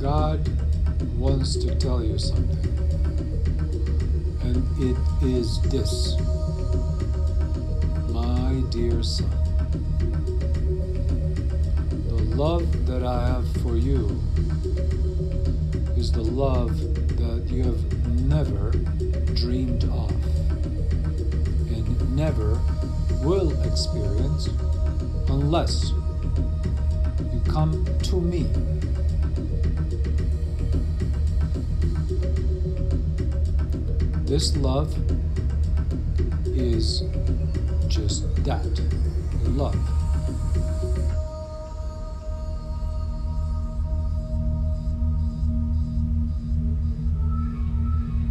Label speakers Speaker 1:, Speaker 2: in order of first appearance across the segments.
Speaker 1: God wants to tell you something, and it is this My dear son, the love that I have for you is the love that you have never dreamed of and never will experience unless you come to me. This love is just that love.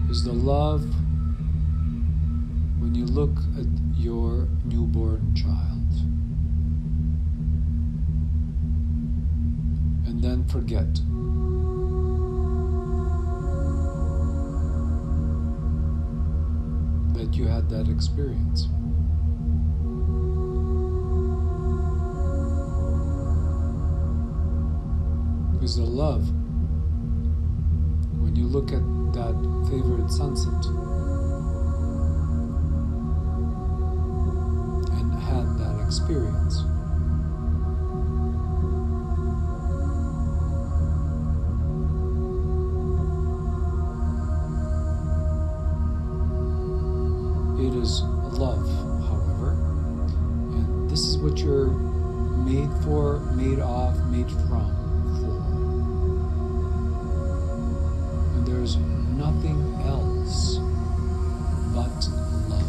Speaker 1: Is the love when you look at your newborn child and then forget. You had that experience. Is the love when you look at that favorite sunset and had that experience. It is love, however, and this is what you're made for, made of, made from, for. And there's nothing else but love.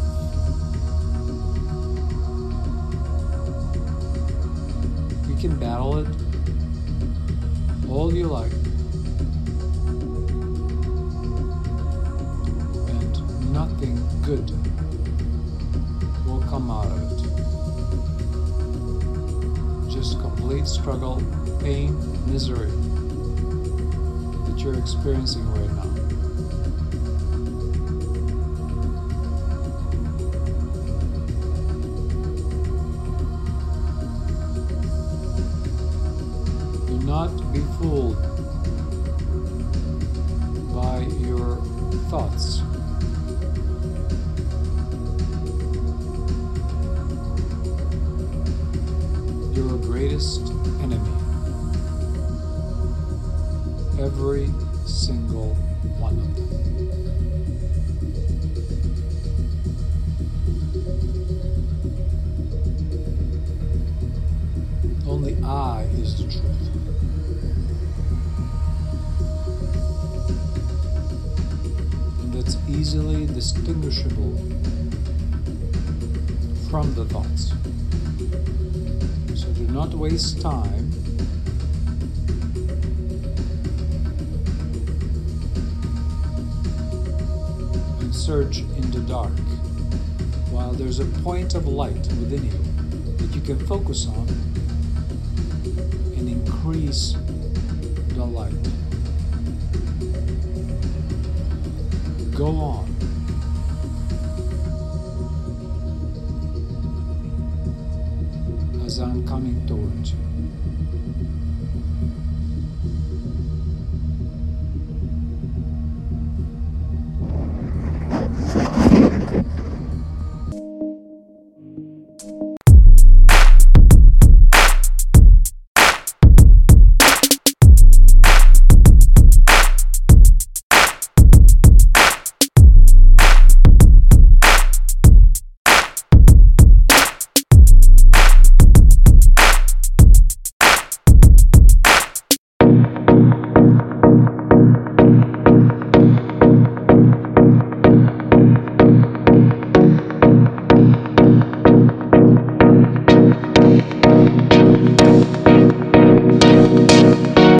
Speaker 1: You can battle it all you like. And nothing good come out of it. Just complete struggle, pain, misery that you're experiencing right now. Do not be fooled by your thoughts. Your greatest enemy. Every single one of them. Only I is the truth. And that's easily distinguishable from the thoughts. Not waste time and search in the dark while there's a point of light within you that you can focus on and increase the light. Go on. I'm coming toward you.